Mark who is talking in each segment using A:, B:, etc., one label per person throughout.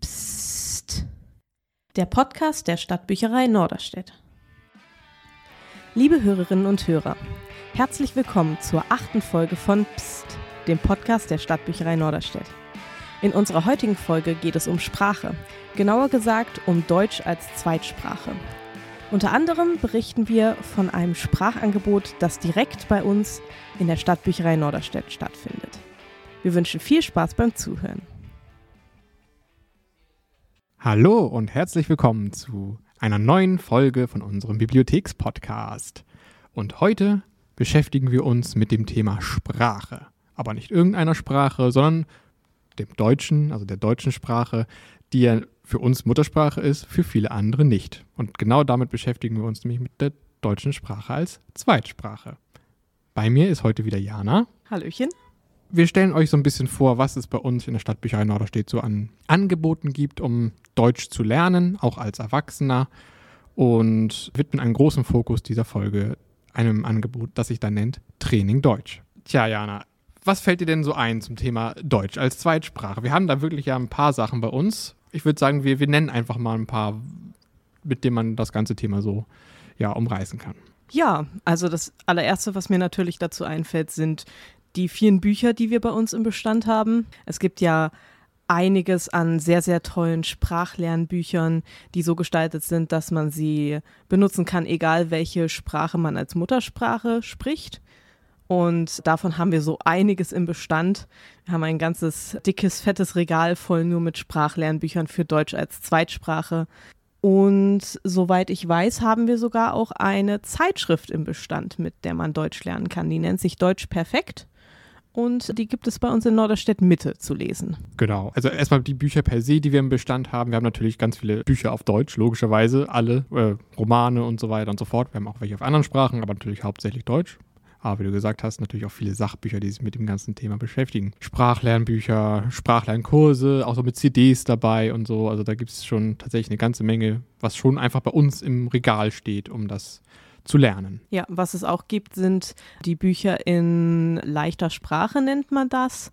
A: Psst. Der Podcast der Stadtbücherei Norderstedt. Liebe Hörerinnen und Hörer, herzlich willkommen zur achten Folge von Psst, dem Podcast der Stadtbücherei Norderstedt. In unserer heutigen Folge geht es um Sprache, genauer gesagt um Deutsch als Zweitsprache. Unter anderem berichten wir von einem Sprachangebot, das direkt bei uns in der Stadtbücherei Norderstedt stattfindet. Wir wünschen viel Spaß beim Zuhören.
B: Hallo und herzlich willkommen zu einer neuen Folge von unserem Bibliothekspodcast. Und heute beschäftigen wir uns mit dem Thema Sprache. Aber nicht irgendeiner Sprache, sondern dem Deutschen, also der deutschen Sprache, die ja für uns Muttersprache ist, für viele andere nicht. Und genau damit beschäftigen wir uns nämlich mit der deutschen Sprache als Zweitsprache. Bei mir ist heute wieder Jana.
A: Hallöchen
B: wir stellen euch so ein bisschen vor, was es bei uns in der Stadtbücherei Norderstedt so an Angeboten gibt, um Deutsch zu lernen, auch als Erwachsener. Und widmen einen großen Fokus dieser Folge einem Angebot, das sich dann nennt Training Deutsch. Tja, Jana, was fällt dir denn so ein zum Thema Deutsch als Zweitsprache? Wir haben da wirklich ja ein paar Sachen bei uns. Ich würde sagen, wir, wir nennen einfach mal ein paar, mit denen man das ganze Thema so ja, umreißen kann.
A: Ja, also das allererste, was mir natürlich dazu einfällt, sind die vielen Bücher, die wir bei uns im Bestand haben. Es gibt ja einiges an sehr, sehr tollen Sprachlernbüchern, die so gestaltet sind, dass man sie benutzen kann, egal welche Sprache man als Muttersprache spricht. Und davon haben wir so einiges im Bestand. Wir haben ein ganzes dickes, fettes Regal voll nur mit Sprachlernbüchern für Deutsch als Zweitsprache. Und soweit ich weiß, haben wir sogar auch eine Zeitschrift im Bestand, mit der man Deutsch lernen kann. Die nennt sich Deutsch Perfekt und die gibt es bei uns in Norderstedt Mitte zu lesen.
B: Genau. Also erstmal die Bücher per se, die wir im Bestand haben. Wir haben natürlich ganz viele Bücher auf Deutsch, logischerweise, alle äh, Romane und so weiter und so fort. Wir haben auch welche auf anderen Sprachen, aber natürlich hauptsächlich Deutsch. Aber wie du gesagt hast, natürlich auch viele Sachbücher, die sich mit dem ganzen Thema beschäftigen. Sprachlernbücher, Sprachlernkurse, auch so mit CDs dabei und so. Also da gibt es schon tatsächlich eine ganze Menge, was schon einfach bei uns im Regal steht, um das zu lernen.
A: Ja, was es auch gibt, sind die Bücher in leichter Sprache, nennt man das.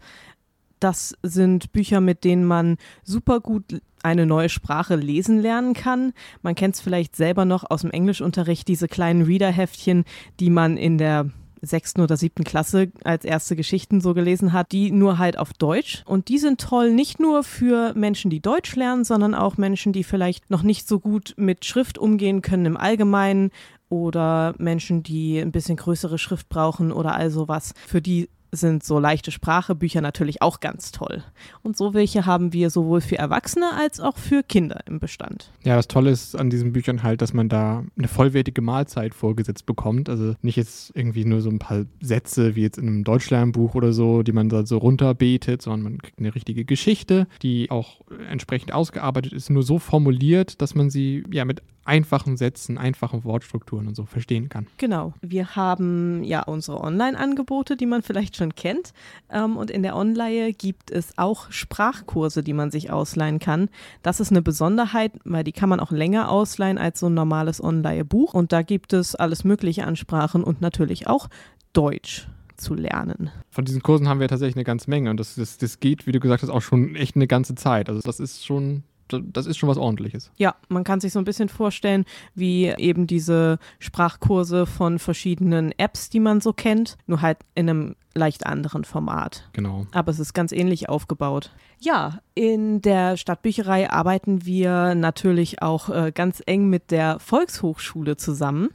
A: Das sind Bücher, mit denen man super gut eine neue Sprache lesen lernen kann. Man kennt es vielleicht selber noch aus dem Englischunterricht, diese kleinen Readerheftchen, die man in der sechsten oder siebten Klasse als erste Geschichten so gelesen hat, die nur halt auf Deutsch. Und die sind toll nicht nur für Menschen, die Deutsch lernen, sondern auch Menschen, die vielleicht noch nicht so gut mit Schrift umgehen können im Allgemeinen oder Menschen, die ein bisschen größere Schrift brauchen oder all sowas. Für die sind so leichte Sprachebücher natürlich auch ganz toll. Und so welche haben wir sowohl für Erwachsene als auch für Kinder im Bestand.
B: Ja, das Tolle ist an diesen Büchern halt, dass man da eine vollwertige Mahlzeit vorgesetzt bekommt. Also nicht jetzt irgendwie nur so ein paar Sätze wie jetzt in einem Deutschlernbuch oder so, die man da so runterbetet, sondern man kriegt eine richtige Geschichte, die auch entsprechend ausgearbeitet ist, nur so formuliert, dass man sie ja mit einfachen Sätzen, einfachen Wortstrukturen und so verstehen kann.
A: Genau. Wir haben ja unsere Online-Angebote, die man vielleicht schon kennt. Ähm, und in der Online gibt es auch Sprachkurse, die man sich ausleihen kann. Das ist eine Besonderheit, weil die kann man auch länger ausleihen als so ein normales Online-Buch. Und da gibt es alles Mögliche an Sprachen und natürlich auch Deutsch zu lernen.
B: Von diesen Kursen haben wir tatsächlich eine ganze Menge und das, das, das geht, wie du gesagt hast, auch schon echt eine ganze Zeit. Also das ist schon das ist schon was ordentliches.
A: Ja, man kann sich so ein bisschen vorstellen, wie eben diese Sprachkurse von verschiedenen Apps, die man so kennt, nur halt in einem leicht anderen Format.
B: Genau.
A: Aber es ist ganz ähnlich aufgebaut. Ja, in der Stadtbücherei arbeiten wir natürlich auch äh, ganz eng mit der Volkshochschule zusammen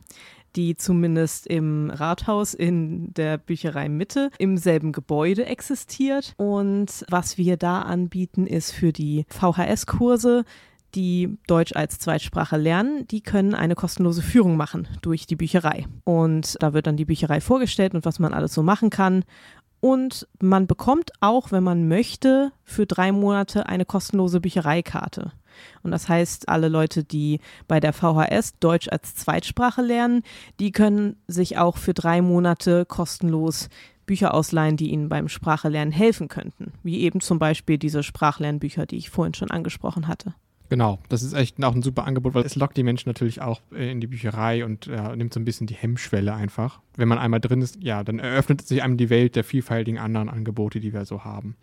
A: die zumindest im Rathaus in der Bücherei Mitte im selben Gebäude existiert. Und was wir da anbieten, ist für die VHS-Kurse die Deutsch als Zweitsprache lernen, die können eine kostenlose Führung machen durch die Bücherei. Und da wird dann die Bücherei vorgestellt und was man alles so machen kann. Und man bekommt auch, wenn man möchte, für drei Monate eine kostenlose Büchereikarte. Und das heißt, alle Leute, die bei der VHS Deutsch als Zweitsprache lernen, die können sich auch für drei Monate kostenlos Bücher ausleihen, die ihnen beim Sprachelernen helfen könnten. Wie eben zum Beispiel diese Sprachlernbücher, die ich vorhin schon angesprochen hatte.
B: Genau, das ist echt auch ein super Angebot, weil es lockt die Menschen natürlich auch äh, in die Bücherei und ja, nimmt so ein bisschen die Hemmschwelle einfach. Wenn man einmal drin ist, ja, dann eröffnet sich einem die Welt der vielfältigen anderen Angebote, die wir so haben.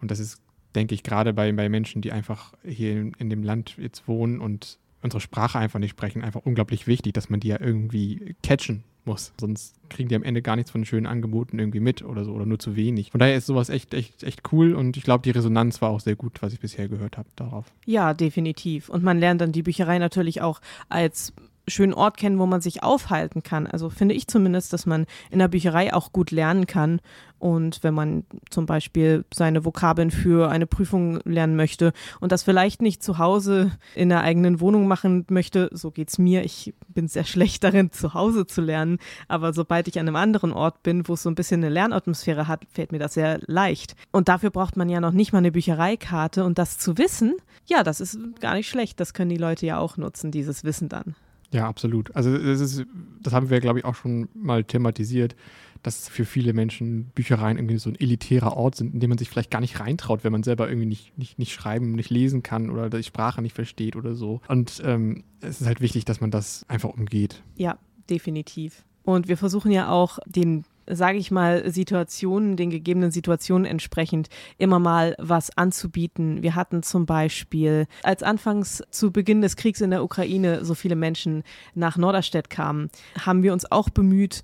B: Und das ist denke ich, gerade bei, bei Menschen, die einfach hier in, in dem Land jetzt wohnen und unsere Sprache einfach nicht sprechen, einfach unglaublich wichtig, dass man die ja irgendwie catchen muss. Sonst kriegen die am Ende gar nichts von schönen Angeboten irgendwie mit oder so oder nur zu wenig. Von daher ist sowas echt, echt, echt cool und ich glaube, die Resonanz war auch sehr gut, was ich bisher gehört habe darauf.
A: Ja, definitiv. Und man lernt dann die Bücherei natürlich auch als schönen Ort kennen, wo man sich aufhalten kann. Also finde ich zumindest, dass man in der Bücherei auch gut lernen kann. Und wenn man zum Beispiel seine Vokabeln für eine Prüfung lernen möchte und das vielleicht nicht zu Hause in der eigenen Wohnung machen möchte, so geht es mir. Ich bin sehr schlecht darin, zu Hause zu lernen. Aber sobald ich an einem anderen Ort bin, wo es so ein bisschen eine Lernatmosphäre hat, fällt mir das sehr leicht. Und dafür braucht man ja noch nicht mal eine Büchereikarte. Und das zu wissen, ja, das ist gar nicht schlecht. Das können die Leute ja auch nutzen, dieses Wissen dann.
B: Ja, absolut. Also das ist, das haben wir, glaube ich, auch schon mal thematisiert, dass für viele Menschen Büchereien irgendwie so ein elitärer Ort sind, in dem man sich vielleicht gar nicht reintraut, wenn man selber irgendwie nicht, nicht, nicht schreiben, nicht lesen kann oder die Sprache nicht versteht oder so. Und ähm, es ist halt wichtig, dass man das einfach umgeht.
A: Ja, definitiv. Und wir versuchen ja auch den sage ich mal, Situationen, den gegebenen Situationen entsprechend immer mal was anzubieten. Wir hatten zum Beispiel, als anfangs zu Beginn des Kriegs in der Ukraine so viele Menschen nach Norderstedt kamen, haben wir uns auch bemüht,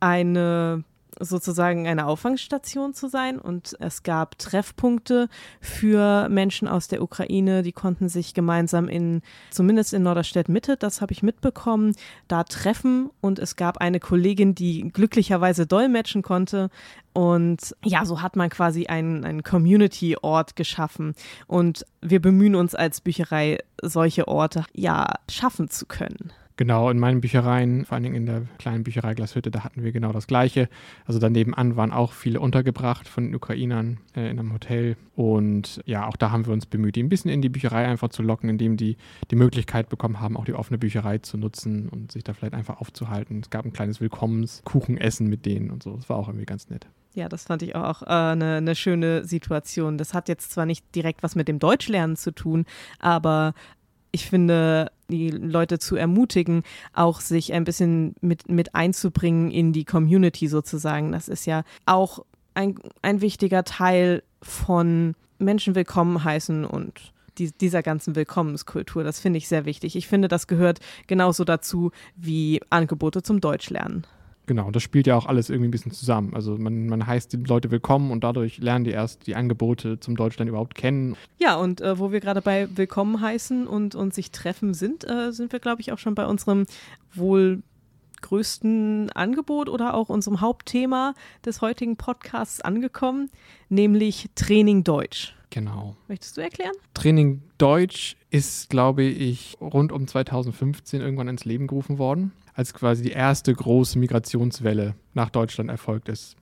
A: eine sozusagen eine Auffangstation zu sein. Und es gab Treffpunkte für Menschen aus der Ukraine, die konnten sich gemeinsam in, zumindest in Norderstedt Mitte, das habe ich mitbekommen, da treffen. Und es gab eine Kollegin, die glücklicherweise dolmetschen konnte. Und ja, so hat man quasi einen, einen Community-Ort geschaffen. Und wir bemühen uns als Bücherei, solche Orte ja schaffen zu können.
B: Genau, in meinen Büchereien, vor allen Dingen in der kleinen Bücherei Glashütte, da hatten wir genau das Gleiche. Also daneben an waren auch viele untergebracht von den Ukrainern äh, in einem Hotel. Und ja, auch da haben wir uns bemüht, die ein bisschen in die Bücherei einfach zu locken, indem die die Möglichkeit bekommen haben, auch die offene Bücherei zu nutzen und sich da vielleicht einfach aufzuhalten. Es gab ein kleines Willkommenskuchenessen mit denen und so. Das war auch irgendwie ganz nett.
A: Ja, das fand ich auch eine äh, ne schöne Situation. Das hat jetzt zwar nicht direkt was mit dem Deutschlernen zu tun, aber ich finde, die Leute zu ermutigen, auch sich ein bisschen mit, mit einzubringen in die Community sozusagen. Das ist ja auch ein, ein wichtiger Teil von Menschen willkommen heißen und die, dieser ganzen Willkommenskultur. Das finde ich sehr wichtig. Ich finde, das gehört genauso dazu wie Angebote zum Deutschlernen.
B: Genau, das spielt ja auch alles irgendwie ein bisschen zusammen. Also man, man heißt die Leute willkommen und dadurch lernen die erst die Angebote zum Deutschland überhaupt kennen.
A: Ja, und äh, wo wir gerade bei Willkommen heißen und, und sich treffen sind, äh, sind wir, glaube ich, auch schon bei unserem wohl größten Angebot oder auch unserem Hauptthema des heutigen Podcasts angekommen, nämlich Training Deutsch.
B: Genau.
A: Möchtest du erklären?
B: Training Deutsch ist, glaube ich, rund um 2015 irgendwann ins Leben gerufen worden als quasi die erste große Migrationswelle nach Deutschland erfolgt ist.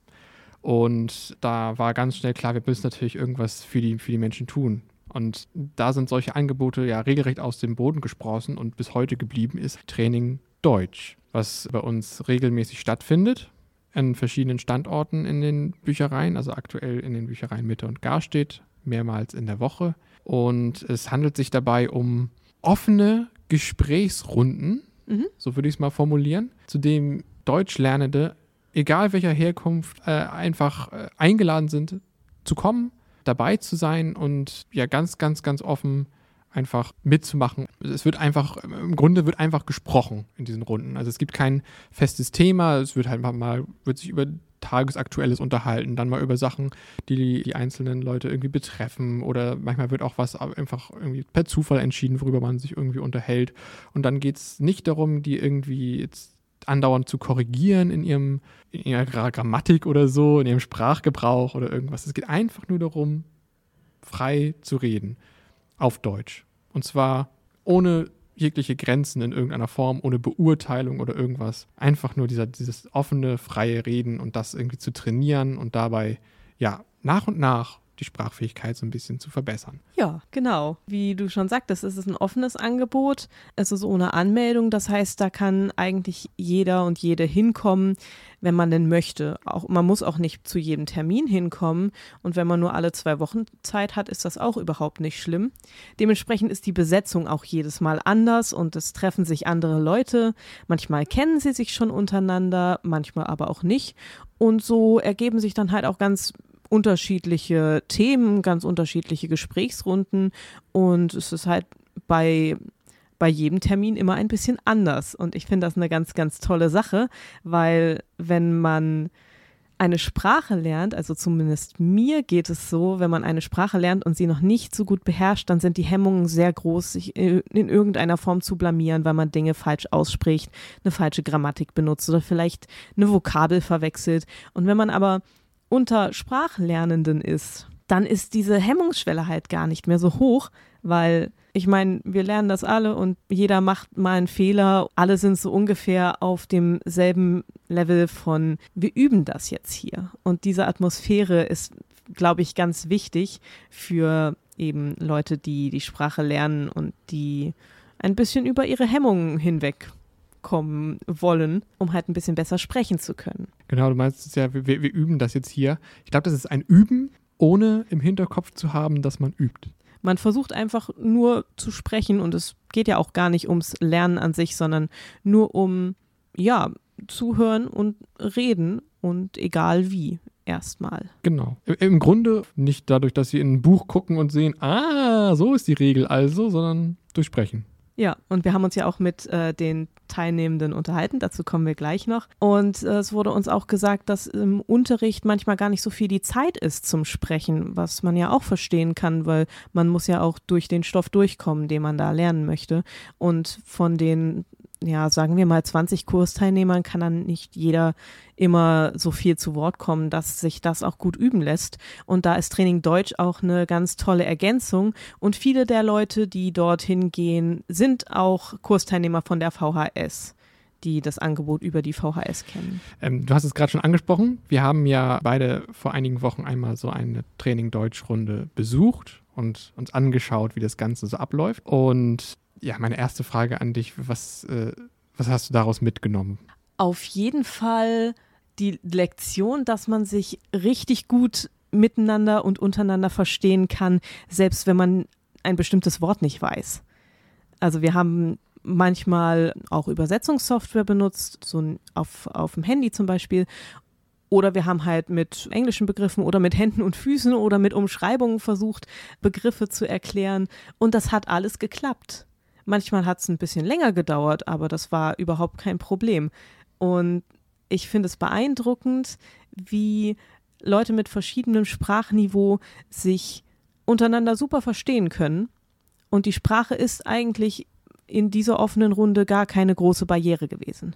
B: Und da war ganz schnell klar, wir müssen natürlich irgendwas für die, für die Menschen tun. Und da sind solche Angebote ja regelrecht aus dem Boden gesprossen und bis heute geblieben ist Training Deutsch, was bei uns regelmäßig stattfindet an verschiedenen Standorten in den Büchereien, also aktuell in den Büchereien Mitte und Garstedt, mehrmals in der Woche. Und es handelt sich dabei um offene Gesprächsrunden mhm. so würde ich es mal formulieren, zu dem Deutschlernende, egal welcher Herkunft, äh, einfach äh, eingeladen sind, zu kommen, dabei zu sein und ja ganz, ganz, ganz offen einfach mitzumachen. Es wird einfach, im Grunde wird einfach gesprochen in diesen Runden. Also es gibt kein festes Thema, es wird halt mal, wird sich über Tagesaktuelles unterhalten, dann mal über Sachen, die die einzelnen Leute irgendwie betreffen oder manchmal wird auch was einfach irgendwie per Zufall entschieden, worüber man sich irgendwie unterhält. Und dann geht es nicht darum, die irgendwie jetzt andauernd zu korrigieren in ihrem in ihrer Grammatik oder so, in ihrem Sprachgebrauch oder irgendwas. Es geht einfach nur darum, frei zu reden auf Deutsch. Und zwar ohne jegliche Grenzen in irgendeiner Form, ohne Beurteilung oder irgendwas. Einfach nur dieser, dieses offene, freie Reden und das irgendwie zu trainieren und dabei, ja, nach und nach die Sprachfähigkeit so ein bisschen zu verbessern.
A: Ja, genau. Wie du schon sagtest, es ist ein offenes Angebot. Es ist ohne Anmeldung. Das heißt, da kann eigentlich jeder und jede hinkommen, wenn man denn möchte. Auch, man muss auch nicht zu jedem Termin hinkommen. Und wenn man nur alle zwei Wochen Zeit hat, ist das auch überhaupt nicht schlimm. Dementsprechend ist die Besetzung auch jedes Mal anders und es treffen sich andere Leute. Manchmal kennen sie sich schon untereinander, manchmal aber auch nicht. Und so ergeben sich dann halt auch ganz unterschiedliche Themen, ganz unterschiedliche Gesprächsrunden und es ist halt bei bei jedem Termin immer ein bisschen anders. Und ich finde das eine ganz, ganz tolle Sache, weil wenn man eine Sprache lernt, also zumindest mir geht es so, wenn man eine Sprache lernt und sie noch nicht so gut beherrscht, dann sind die Hemmungen sehr groß, sich in irgendeiner Form zu blamieren, weil man Dinge falsch ausspricht, eine falsche Grammatik benutzt oder vielleicht eine Vokabel verwechselt. Und wenn man aber unter Sprachlernenden ist, dann ist diese Hemmungsschwelle halt gar nicht mehr so hoch, weil ich meine, wir lernen das alle und jeder macht mal einen Fehler. Alle sind so ungefähr auf demselben Level von, wir üben das jetzt hier. Und diese Atmosphäre ist, glaube ich, ganz wichtig für eben Leute, die die Sprache lernen und die ein bisschen über ihre Hemmungen hinweg kommen wollen, um halt ein bisschen besser sprechen zu können.
B: Genau, du meinst es ja, wir, wir üben das jetzt hier. Ich glaube, das ist ein Üben, ohne im Hinterkopf zu haben, dass man übt.
A: Man versucht einfach nur zu sprechen und es geht ja auch gar nicht ums Lernen an sich, sondern nur um, ja, zuhören und reden und egal wie erstmal.
B: Genau. Im Grunde nicht dadurch, dass sie in ein Buch gucken und sehen, ah, so ist die Regel also, sondern durch Sprechen.
A: Ja, und wir haben uns ja auch mit äh, den Teilnehmenden unterhalten, dazu kommen wir gleich noch. Und äh, es wurde uns auch gesagt, dass im Unterricht manchmal gar nicht so viel die Zeit ist zum Sprechen, was man ja auch verstehen kann, weil man muss ja auch durch den Stoff durchkommen, den man da lernen möchte. Und von den ja, sagen wir mal 20 Kursteilnehmern kann dann nicht jeder immer so viel zu Wort kommen, dass sich das auch gut üben lässt. Und da ist Training Deutsch auch eine ganz tolle Ergänzung. Und viele der Leute, die dorthin gehen, sind auch Kursteilnehmer von der VHS die das Angebot über die VHS kennen.
B: Ähm, du hast es gerade schon angesprochen. Wir haben ja beide vor einigen Wochen einmal so eine Training Deutsch-Runde besucht und uns angeschaut, wie das Ganze so abläuft. Und ja, meine erste Frage an dich, was, äh, was hast du daraus mitgenommen?
A: Auf jeden Fall die Lektion, dass man sich richtig gut miteinander und untereinander verstehen kann, selbst wenn man ein bestimmtes Wort nicht weiß. Also wir haben manchmal auch Übersetzungssoftware benutzt, so auf, auf dem Handy zum Beispiel. Oder wir haben halt mit englischen Begriffen oder mit Händen und Füßen oder mit Umschreibungen versucht, Begriffe zu erklären. Und das hat alles geklappt. Manchmal hat es ein bisschen länger gedauert, aber das war überhaupt kein Problem. Und ich finde es beeindruckend, wie Leute mit verschiedenem Sprachniveau sich untereinander super verstehen können. Und die Sprache ist eigentlich in dieser offenen Runde gar keine große Barriere gewesen.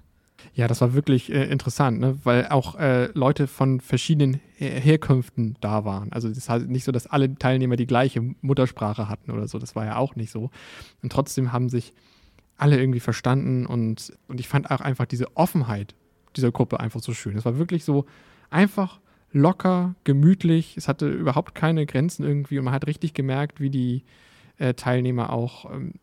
B: Ja, das war wirklich äh, interessant, ne? weil auch äh, Leute von verschiedenen Her Herkünften da waren. Also es ist halt nicht so, dass alle Teilnehmer die gleiche Muttersprache hatten oder so. Das war ja auch nicht so. Und trotzdem haben sich alle irgendwie verstanden und, und ich fand auch einfach diese Offenheit dieser Gruppe einfach so schön. Es war wirklich so einfach locker, gemütlich. Es hatte überhaupt keine Grenzen irgendwie und man hat richtig gemerkt, wie die äh, Teilnehmer auch ähm,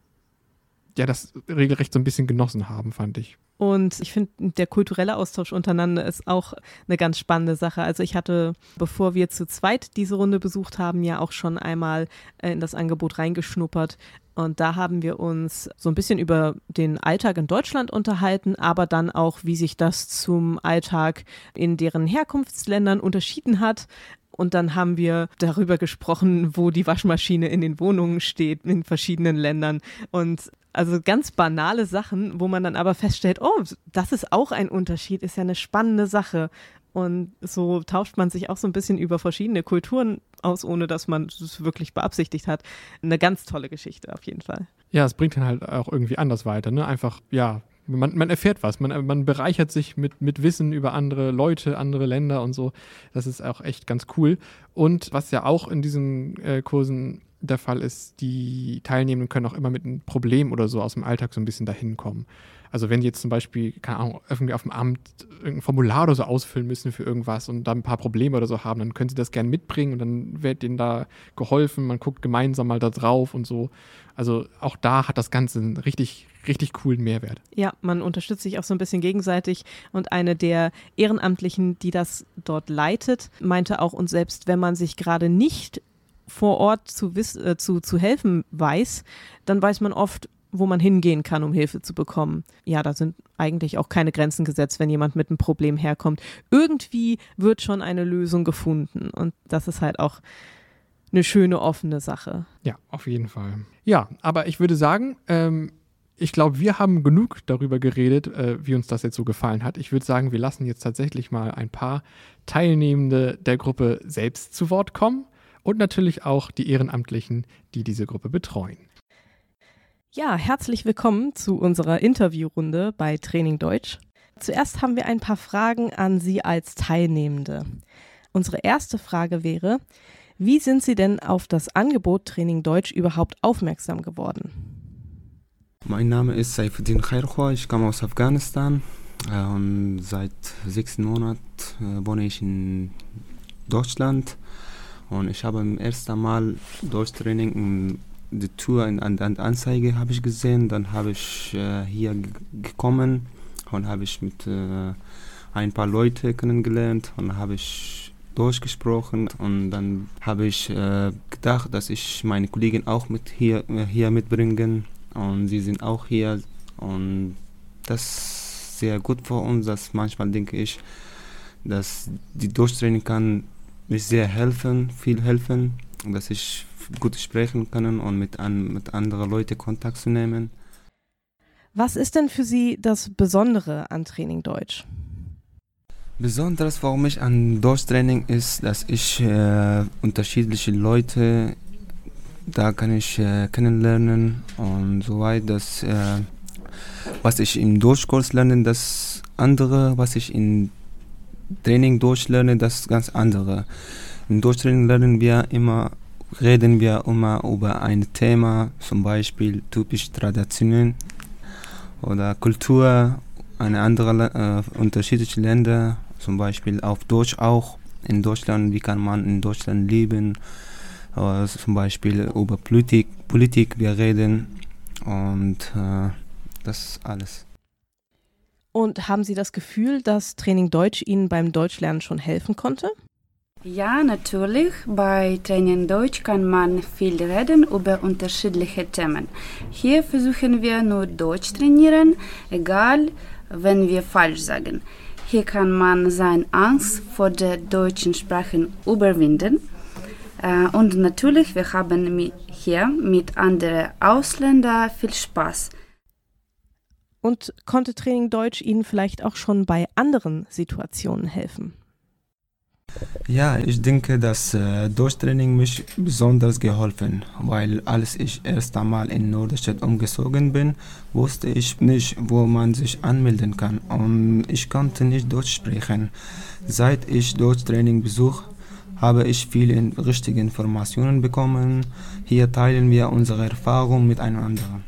B: ja das regelrecht so ein bisschen genossen haben, fand ich.
A: Und ich finde, der kulturelle Austausch untereinander ist auch eine ganz spannende Sache. Also ich hatte, bevor wir zu zweit diese Runde besucht haben, ja auch schon einmal äh, in das Angebot reingeschnuppert. Und da haben wir uns so ein bisschen über den Alltag in Deutschland unterhalten, aber dann auch, wie sich das zum Alltag in deren Herkunftsländern unterschieden hat. Und dann haben wir darüber gesprochen, wo die Waschmaschine in den Wohnungen steht in verschiedenen Ländern. Und also ganz banale Sachen, wo man dann aber feststellt, oh, das ist auch ein Unterschied, ist ja eine spannende Sache. Und so tauscht man sich auch so ein bisschen über verschiedene Kulturen aus, ohne dass man es wirklich beabsichtigt hat. Eine ganz tolle Geschichte auf jeden Fall.
B: Ja, es bringt dann halt auch irgendwie anders weiter. Ne? Einfach, ja, man, man erfährt was. Man, man bereichert sich mit, mit Wissen über andere Leute, andere Länder und so. Das ist auch echt ganz cool. Und was ja auch in diesen äh, Kursen der Fall ist, die Teilnehmenden können auch immer mit einem Problem oder so aus dem Alltag so ein bisschen dahin kommen. Also wenn die jetzt zum Beispiel, keine Ahnung, irgendwie auf dem Amt irgendein Formular oder so ausfüllen müssen für irgendwas und da ein paar Probleme oder so haben, dann können sie das gerne mitbringen und dann wird denen da geholfen, man guckt gemeinsam mal da drauf und so. Also auch da hat das Ganze einen richtig, richtig coolen Mehrwert.
A: Ja, man unterstützt sich auch so ein bisschen gegenseitig und eine der Ehrenamtlichen, die das dort leitet, meinte auch, und selbst wenn man sich gerade nicht vor Ort zu, wiss, äh, zu, zu helfen weiß, dann weiß man oft, wo man hingehen kann, um Hilfe zu bekommen. Ja, da sind eigentlich auch keine Grenzen gesetzt, wenn jemand mit einem Problem herkommt. Irgendwie wird schon eine Lösung gefunden. Und das ist halt auch eine schöne offene Sache.
B: Ja, auf jeden Fall. Ja, aber ich würde sagen, ähm, ich glaube, wir haben genug darüber geredet, äh, wie uns das jetzt so gefallen hat. Ich würde sagen, wir lassen jetzt tatsächlich mal ein paar Teilnehmende der Gruppe selbst zu Wort kommen und natürlich auch die Ehrenamtlichen, die diese Gruppe betreuen.
A: Ja, herzlich willkommen zu unserer Interviewrunde bei Training Deutsch. Zuerst haben wir ein paar Fragen an Sie als Teilnehmende. Unsere erste Frage wäre, wie sind Sie denn auf das Angebot Training Deutsch überhaupt aufmerksam geworden?
C: Mein Name ist Saifuddin Khairkhwa, ich komme aus Afghanistan äh, und seit sechs Monaten äh, wohne ich in Deutschland und ich habe im ersten Mal Deutschtraining die Tour in, an der Anzeige habe ich gesehen, dann habe ich äh, hier gekommen und habe ich mit äh, ein paar Leute kennengelernt und habe ich durchgesprochen und dann habe ich äh, gedacht, dass ich meine Kollegen auch mit hier, hier mitbringen. Und sie sind auch hier. Und das ist sehr gut für uns, dass manchmal denke ich, dass die Durchtraining kann mich sehr helfen, viel helfen, dass ich gut sprechen können und mit, an, mit anderen Leuten Kontakt zu nehmen.
A: Was ist denn für Sie das Besondere an Training Deutsch?
C: Besonderes, warum ich an Deutschtraining ist, dass ich äh, unterschiedliche Leute da kann ich äh, kennenlernen und so weiter. Dass, äh, was ich im Deutschkurs lerne, das andere, was ich im Training durchlerne, das ganz andere. Im Durchtraining lernen wir immer reden wir immer über ein Thema, zum Beispiel typisch Traditionen oder Kultur, eine andere äh, unterschiedliche Länder, zum Beispiel auf Deutsch auch. In Deutschland, wie kann man in Deutschland leben? Äh, zum Beispiel über Politik, Politik wir reden und äh, das alles.
A: Und haben Sie das Gefühl, dass Training Deutsch Ihnen beim Deutschlernen schon helfen konnte?
D: Ja, natürlich. Bei Training Deutsch kann man viel reden über unterschiedliche Themen. Hier versuchen wir nur Deutsch trainieren, egal wenn wir falsch sagen. Hier kann man seine Angst vor der deutschen Sprache überwinden. Äh, und natürlich, wir haben hier mit anderen Ausländern viel Spaß.
A: Und konnte Training Deutsch Ihnen vielleicht auch schon bei anderen Situationen helfen?
C: Ja, ich denke, dass äh, Durchtraining mich besonders geholfen, weil als ich erst einmal in Norderstedt umgezogen bin, wusste ich nicht, wo man sich anmelden kann und ich konnte nicht Deutsch sprechen. Seit ich Deutschtraining besuche, habe ich viele richtige Informationen bekommen. Hier teilen wir unsere Erfahrungen miteinander.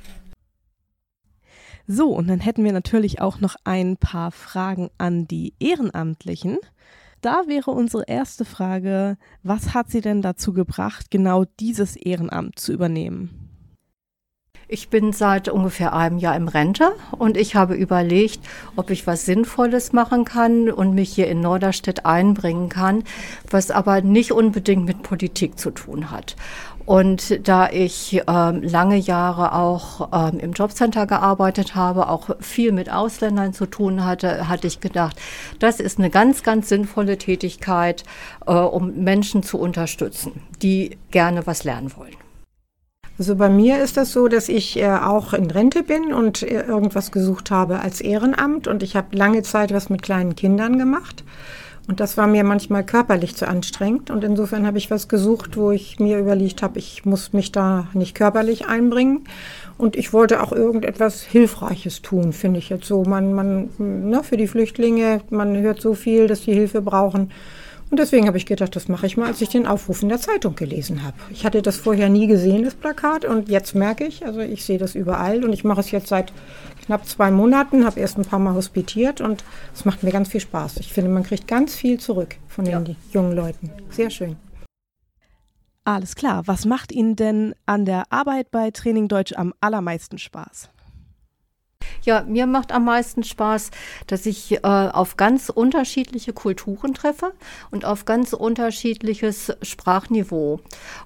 A: So, und dann hätten wir natürlich auch noch ein paar Fragen an die Ehrenamtlichen. Da wäre unsere erste Frage, was hat Sie denn dazu gebracht, genau dieses Ehrenamt zu übernehmen?
E: Ich bin seit ungefähr einem Jahr im Rente und ich habe überlegt, ob ich was Sinnvolles machen kann und mich hier in Norderstedt einbringen kann, was aber nicht unbedingt mit Politik zu tun hat. Und da ich ähm, lange Jahre auch ähm, im Jobcenter gearbeitet habe, auch viel mit Ausländern zu tun hatte, hatte ich gedacht, das ist eine ganz, ganz sinnvolle Tätigkeit, äh, um Menschen zu unterstützen, die gerne was lernen wollen.
F: Also bei mir ist das so, dass ich äh, auch in Rente bin und äh, irgendwas gesucht habe als Ehrenamt und ich habe lange Zeit was mit kleinen Kindern gemacht. Und das war mir manchmal körperlich zu anstrengend. Und insofern habe ich was gesucht, wo ich mir überlegt habe, ich muss mich da nicht körperlich einbringen. Und ich wollte auch irgendetwas Hilfreiches tun, finde ich jetzt so. Man, man, ne, für die Flüchtlinge, man hört so viel, dass die Hilfe brauchen. Und deswegen habe ich gedacht, das mache ich mal, als ich den Aufruf in der Zeitung gelesen habe. Ich hatte das vorher nie gesehen, das Plakat, und jetzt merke ich, also ich sehe das überall und ich mache es jetzt seit knapp zwei Monaten, habe erst ein paar Mal hospitiert und es macht mir ganz viel Spaß. Ich finde, man kriegt ganz viel zurück von den ja. jungen Leuten. Sehr schön.
A: Alles klar. Was macht Ihnen denn an der Arbeit bei Training Deutsch am allermeisten Spaß?
E: Ja, mir macht am meisten Spaß, dass ich äh, auf ganz unterschiedliche Kulturen treffe und auf ganz unterschiedliches Sprachniveau.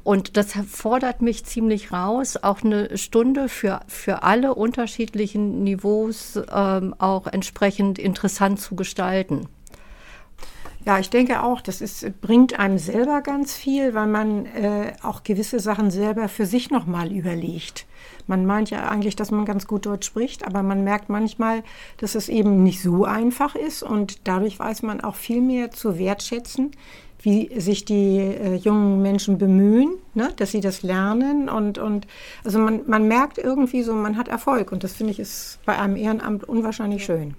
E: Und das fordert mich ziemlich raus, auch eine Stunde für, für alle unterschiedlichen Niveaus ähm, auch entsprechend interessant zu gestalten.
F: Ja, ich denke auch, das ist, bringt einem selber ganz viel, weil man äh, auch gewisse Sachen selber für sich nochmal überlegt. Man meint ja eigentlich, dass man ganz gut Deutsch spricht, aber man merkt manchmal, dass es eben nicht so einfach ist und dadurch weiß man auch viel mehr zu wertschätzen, wie sich die äh, jungen Menschen bemühen, ne, dass sie das lernen und, und also man, man merkt irgendwie so, man hat Erfolg und das finde ich ist bei einem Ehrenamt unwahrscheinlich schön.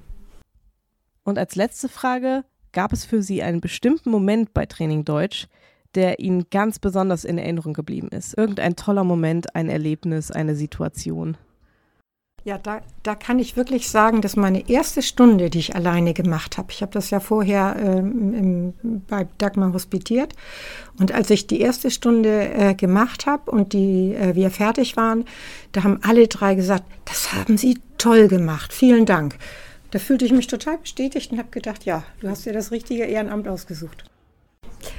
A: Und als letzte Frage, gab es für Sie einen bestimmten Moment bei Training Deutsch, der Ihnen ganz besonders in Erinnerung geblieben ist? Irgendein toller Moment, ein Erlebnis, eine Situation?
F: Ja, da, da kann ich wirklich sagen, dass meine erste Stunde, die ich alleine gemacht habe, ich habe das ja vorher ähm, im, bei Dagmar hospitiert, und als ich die erste Stunde äh, gemacht habe und die, äh, wir fertig waren, da haben alle drei gesagt, das haben Sie toll gemacht, vielen Dank. Da fühlte ich mich total bestätigt und habe gedacht, ja, du hast dir das richtige Ehrenamt ausgesucht.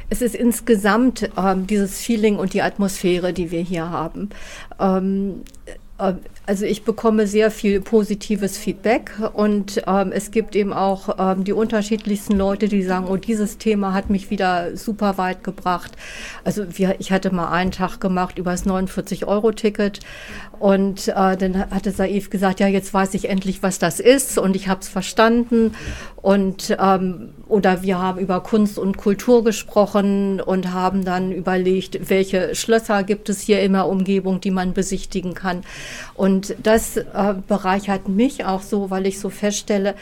E: Es ist insgesamt ähm, dieses Feeling und die Atmosphäre, die wir hier haben. Ähm, äh, also ich bekomme sehr viel positives Feedback und ähm, es gibt eben auch ähm, die unterschiedlichsten Leute, die sagen, oh, dieses Thema hat mich wieder super weit gebracht. Also wir, ich hatte mal einen Tag gemacht über das 49-Euro-Ticket und äh, dann hatte Saif gesagt, ja, jetzt weiß ich endlich, was das ist und ich habe es verstanden. Und ähm, oder wir haben über Kunst und Kultur gesprochen und haben dann überlegt, welche Schlösser gibt es hier in der Umgebung, die man besichtigen kann. Und das äh, bereichert mich auch so, weil ich so feststelle,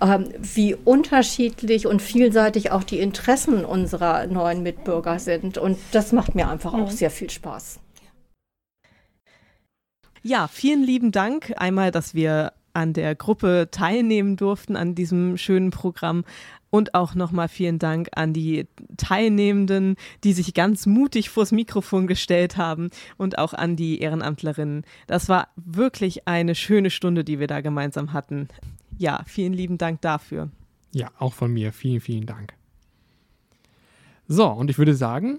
E: äh, wie unterschiedlich und vielseitig auch die Interessen unserer neuen Mitbürger sind. Und das macht mir einfach auch mhm. sehr viel Spaß.
A: Ja, vielen lieben Dank einmal, dass wir an der Gruppe teilnehmen durften, an diesem schönen Programm. Und auch nochmal vielen Dank an die Teilnehmenden, die sich ganz mutig vors Mikrofon gestellt haben und auch an die Ehrenamtlerinnen. Das war wirklich eine schöne Stunde, die wir da gemeinsam hatten. Ja, vielen lieben Dank dafür.
B: Ja, auch von mir. Vielen, vielen Dank. So, und ich würde sagen,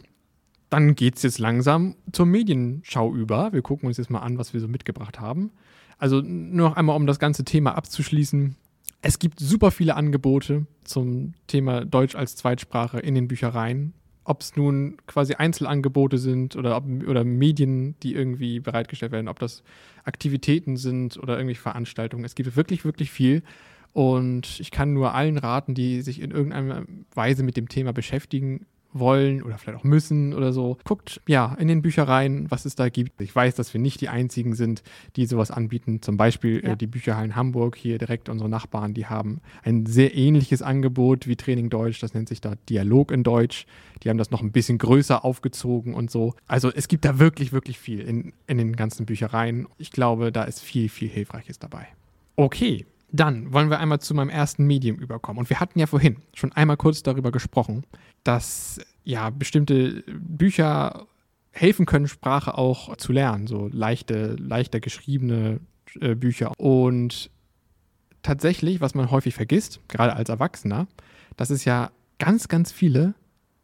B: dann geht es jetzt langsam zur Medienschau über. Wir gucken uns jetzt mal an, was wir so mitgebracht haben. Also nur noch einmal, um das ganze Thema abzuschließen. Es gibt super viele Angebote zum Thema Deutsch als Zweitsprache in den Büchereien. Ob es nun quasi Einzelangebote sind oder, ob, oder Medien, die irgendwie bereitgestellt werden, ob das Aktivitäten sind oder irgendwelche Veranstaltungen. Es gibt wirklich, wirklich viel. Und ich kann nur allen raten, die sich in irgendeiner Weise mit dem Thema beschäftigen, wollen oder vielleicht auch müssen oder so. Guckt ja in den Büchereien, was es da gibt. Ich weiß, dass wir nicht die einzigen sind, die sowas anbieten. Zum Beispiel äh, ja. äh, die Bücherhallen Hamburg, hier direkt unsere Nachbarn, die haben ein sehr ähnliches Angebot wie Training Deutsch. Das nennt sich da Dialog in Deutsch. Die haben das noch ein bisschen größer aufgezogen und so. Also es gibt da wirklich, wirklich viel in, in den ganzen Büchereien. Ich glaube, da ist viel, viel Hilfreiches dabei. Okay, dann wollen wir einmal zu meinem ersten Medium überkommen. Und wir hatten ja vorhin schon einmal kurz darüber gesprochen, dass ja bestimmte Bücher helfen können, Sprache auch zu lernen, so leichte, leichter geschriebene äh, Bücher. Und tatsächlich, was man häufig vergisst, gerade als Erwachsener, dass es ja ganz, ganz viele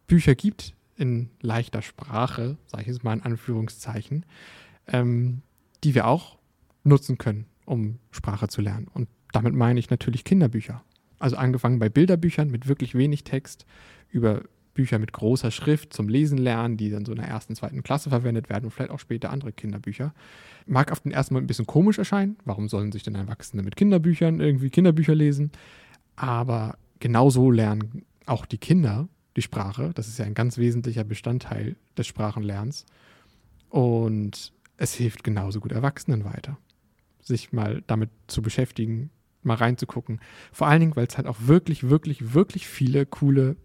B: Bücher gibt in leichter Sprache, sage ich jetzt mal in Anführungszeichen, ähm, die wir auch nutzen können, um Sprache zu lernen. Und damit meine ich natürlich Kinderbücher. Also angefangen bei Bilderbüchern mit wirklich wenig Text, über Bücher mit großer Schrift zum Lesen lernen, die dann so in der ersten, zweiten Klasse verwendet werden und vielleicht auch später andere Kinderbücher. Mag auf den ersten Mal ein bisschen komisch erscheinen. Warum sollen sich denn Erwachsene mit Kinderbüchern irgendwie Kinderbücher lesen? Aber genauso lernen auch die Kinder die Sprache. Das ist ja ein ganz wesentlicher Bestandteil des Sprachenlernens. Und es hilft genauso gut Erwachsenen weiter, sich mal damit zu beschäftigen, mal reinzugucken. Vor allen Dingen, weil es halt auch wirklich, wirklich, wirklich viele coole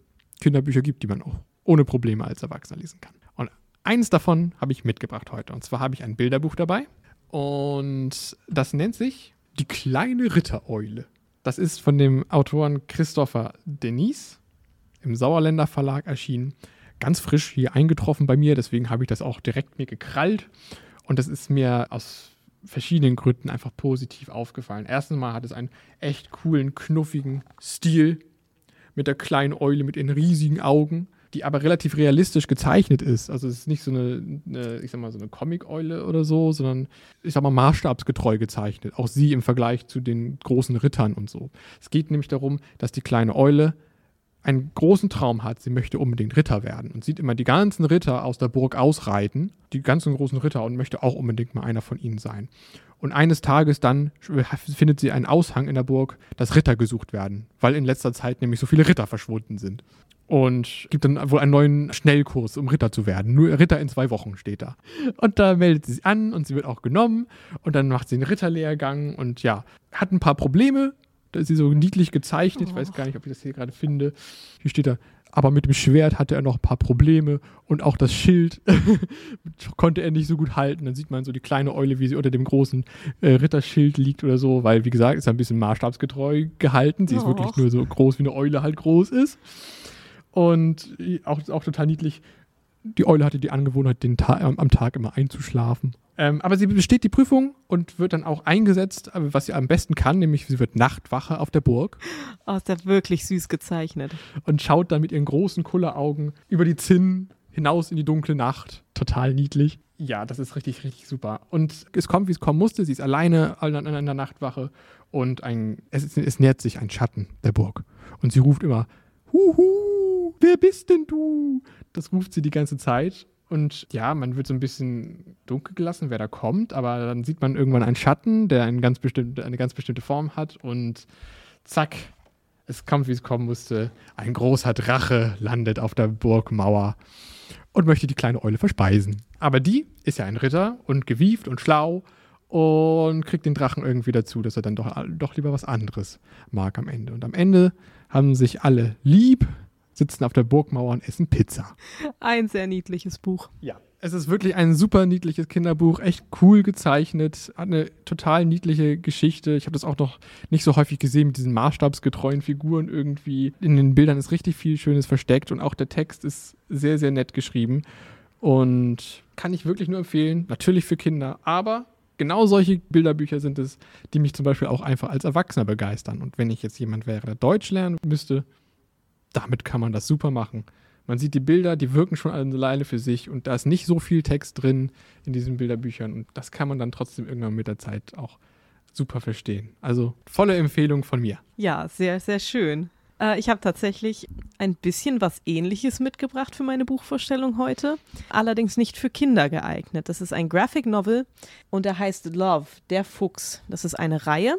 B: Kinderbücher gibt, die man auch ohne Probleme als Erwachsener lesen kann. Und eines davon habe ich mitgebracht heute. Und zwar habe ich ein Bilderbuch dabei. Und das nennt sich Die kleine Rittereule. Das ist von dem Autoren Christopher Denis im Sauerländer Verlag erschienen. Ganz frisch hier eingetroffen bei mir, deswegen habe ich das auch direkt mir gekrallt. Und das ist mir aus verschiedenen Gründen einfach positiv aufgefallen. Erstens mal hat es einen echt coolen, knuffigen Stil mit der kleinen Eule mit den riesigen Augen, die aber relativ realistisch gezeichnet ist. Also es ist nicht so eine, eine ich sag mal, so eine Comic-Eule oder so, sondern ich sag mal maßstabsgetreu gezeichnet. Auch sie im Vergleich zu den großen Rittern und so. Es geht nämlich darum, dass die kleine Eule einen großen Traum hat, sie möchte unbedingt Ritter werden und sieht immer die ganzen Ritter aus der Burg ausreiten, die ganzen großen Ritter und möchte auch unbedingt mal einer von ihnen sein. Und eines Tages dann findet sie einen Aushang in der Burg, dass Ritter gesucht werden, weil in letzter Zeit nämlich so viele Ritter verschwunden sind. Und gibt dann wohl einen neuen Schnellkurs, um Ritter zu werden. Nur Ritter in zwei Wochen steht da. Und da meldet sie sich an und sie wird auch genommen. Und dann macht sie einen Ritterlehrgang und ja, hat ein paar Probleme. Da ist sie so niedlich gezeichnet. Ich weiß gar nicht, ob ich das hier gerade finde. Hier steht da, aber mit dem Schwert hatte er noch ein paar Probleme und auch das Schild konnte er nicht so gut halten. Dann sieht man so die kleine Eule, wie sie unter dem großen äh, Ritterschild liegt oder so, weil, wie gesagt, ist ein bisschen maßstabsgetreu gehalten. Sie ist wirklich nur so groß, wie eine Eule halt groß ist. Und auch, auch total niedlich. Die Eule hatte die Angewohnheit, den Ta am Tag immer einzuschlafen. Ähm, aber sie besteht die Prüfung und wird dann auch eingesetzt, was sie am besten kann, nämlich sie wird Nachtwache auf der Burg.
A: Oh, ist ja wirklich süß gezeichnet.
B: Und schaut dann mit ihren großen Kulleraugen über die Zinnen hinaus in die dunkle Nacht. Total niedlich. Ja, das ist richtig, richtig super. Und es kommt, wie es kommen musste. Sie ist alleine an, an der Nachtwache und ein, es, es nähert sich ein Schatten der Burg. Und sie ruft immer, Huhu, wer bist denn du? Das ruft sie die ganze Zeit. Und ja, man wird so ein bisschen dunkel gelassen, wer da kommt, aber dann sieht man irgendwann einen Schatten, der eine ganz bestimmte, eine ganz bestimmte Form hat und zack, es kommt, wie es kommen musste. Ein großer Drache landet auf der Burgmauer und möchte die kleine Eule verspeisen. Aber die ist ja ein Ritter und gewieft und schlau und kriegt den Drachen irgendwie dazu, dass er dann doch, doch lieber was anderes mag am Ende. Und am Ende haben sich alle lieb, sitzen auf der Burgmauer und essen Pizza.
A: Ein sehr niedliches Buch.
B: Ja. Es ist wirklich ein super niedliches Kinderbuch, echt cool gezeichnet, hat eine total niedliche Geschichte. Ich habe das auch noch nicht so häufig gesehen mit diesen maßstabsgetreuen Figuren irgendwie. In den Bildern ist richtig viel Schönes versteckt und auch der Text ist sehr, sehr nett geschrieben. Und kann ich wirklich nur empfehlen. Natürlich für Kinder, aber genau solche Bilderbücher sind es, die mich zum Beispiel auch einfach als Erwachsener begeistern. Und wenn ich jetzt jemand wäre, der Deutsch lernen müsste, damit kann man das super machen. Man sieht die Bilder, die wirken schon alleine für sich und da ist nicht so viel Text drin in diesen Bilderbüchern und das kann man dann trotzdem irgendwann mit der Zeit auch super verstehen. Also volle Empfehlung von mir.
A: Ja, sehr, sehr schön. Äh, ich habe tatsächlich ein bisschen was Ähnliches mitgebracht für meine Buchvorstellung heute, allerdings nicht für Kinder geeignet. Das ist ein Graphic Novel und der heißt Love, der Fuchs. Das ist eine Reihe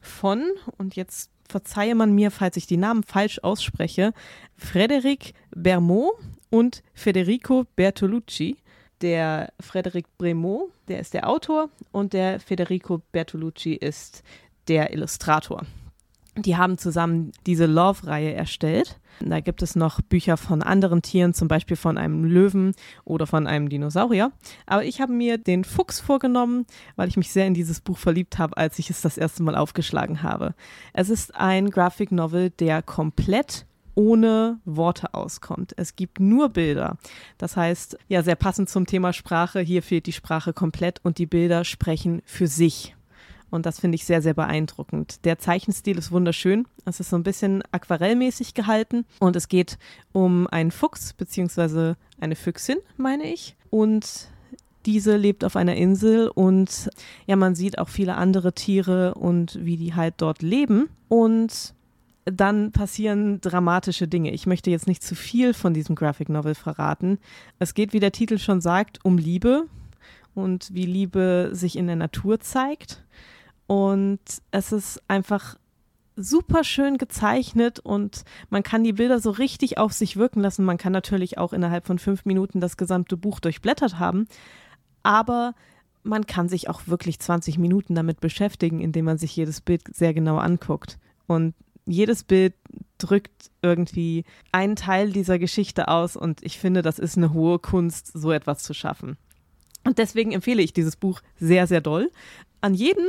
A: von, und jetzt verzeihe man mir, falls ich die Namen falsch ausspreche, Frédéric Bermot und Federico Bertolucci. Der Frédéric Bremot, der ist der Autor und der Federico Bertolucci ist der Illustrator. Die haben zusammen diese Love-Reihe erstellt. Da gibt es noch Bücher von anderen Tieren, zum Beispiel von einem Löwen oder von einem Dinosaurier. Aber ich habe mir den Fuchs vorgenommen, weil ich mich sehr in dieses Buch verliebt habe, als ich es das erste Mal aufgeschlagen habe. Es ist ein Graphic Novel, der komplett ohne Worte auskommt. Es gibt nur Bilder. Das heißt, ja, sehr passend zum Thema Sprache, hier fehlt die Sprache komplett und die Bilder sprechen für sich. Und das finde ich sehr, sehr beeindruckend. Der Zeichenstil ist wunderschön. Es ist so ein bisschen aquarellmäßig gehalten. Und es geht um einen Fuchs, beziehungsweise eine Füchsin, meine ich. Und diese lebt auf einer Insel und ja, man sieht auch viele andere Tiere und wie die halt dort leben. Und dann passieren dramatische Dinge. Ich möchte jetzt nicht zu viel von diesem Graphic Novel verraten. Es geht, wie der Titel schon sagt, um Liebe und wie Liebe sich in der Natur zeigt. Und es ist einfach super schön gezeichnet und man kann die Bilder so richtig auf sich wirken lassen. Man kann natürlich auch innerhalb von fünf Minuten das gesamte Buch durchblättert haben, aber man kann sich auch wirklich 20 Minuten damit beschäftigen, indem man sich jedes Bild sehr genau anguckt. Und jedes Bild drückt irgendwie einen Teil dieser Geschichte aus und ich finde, das ist eine hohe Kunst, so etwas zu schaffen. Und deswegen empfehle ich dieses Buch sehr, sehr doll an jeden,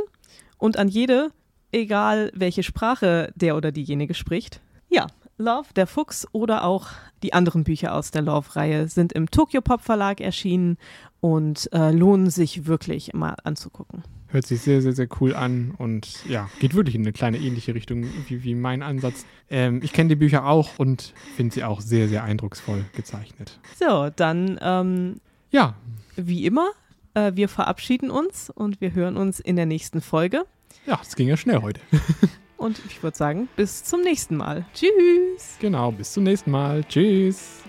A: und an jede, egal welche Sprache der oder diejenige spricht. Ja, Love, der Fuchs oder auch die anderen Bücher aus der Love-Reihe sind im Tokyo Pop Verlag erschienen und äh, lohnen sich wirklich mal anzugucken.
B: Hört sich sehr, sehr, sehr cool an und ja, geht wirklich in eine kleine ähnliche Richtung wie, wie mein Ansatz. Ähm, ich kenne die Bücher auch und finde sie auch sehr, sehr eindrucksvoll gezeichnet.
A: So, dann ähm,
B: Ja,
A: wie immer, äh, wir verabschieden uns und wir hören uns in der nächsten Folge.
B: ja, es ging ja schnell heute.
A: Und ich würde sagen, bis zum nächsten Mal. Tschüss.
B: Genau, bis zum nächsten Mal. Tschüss.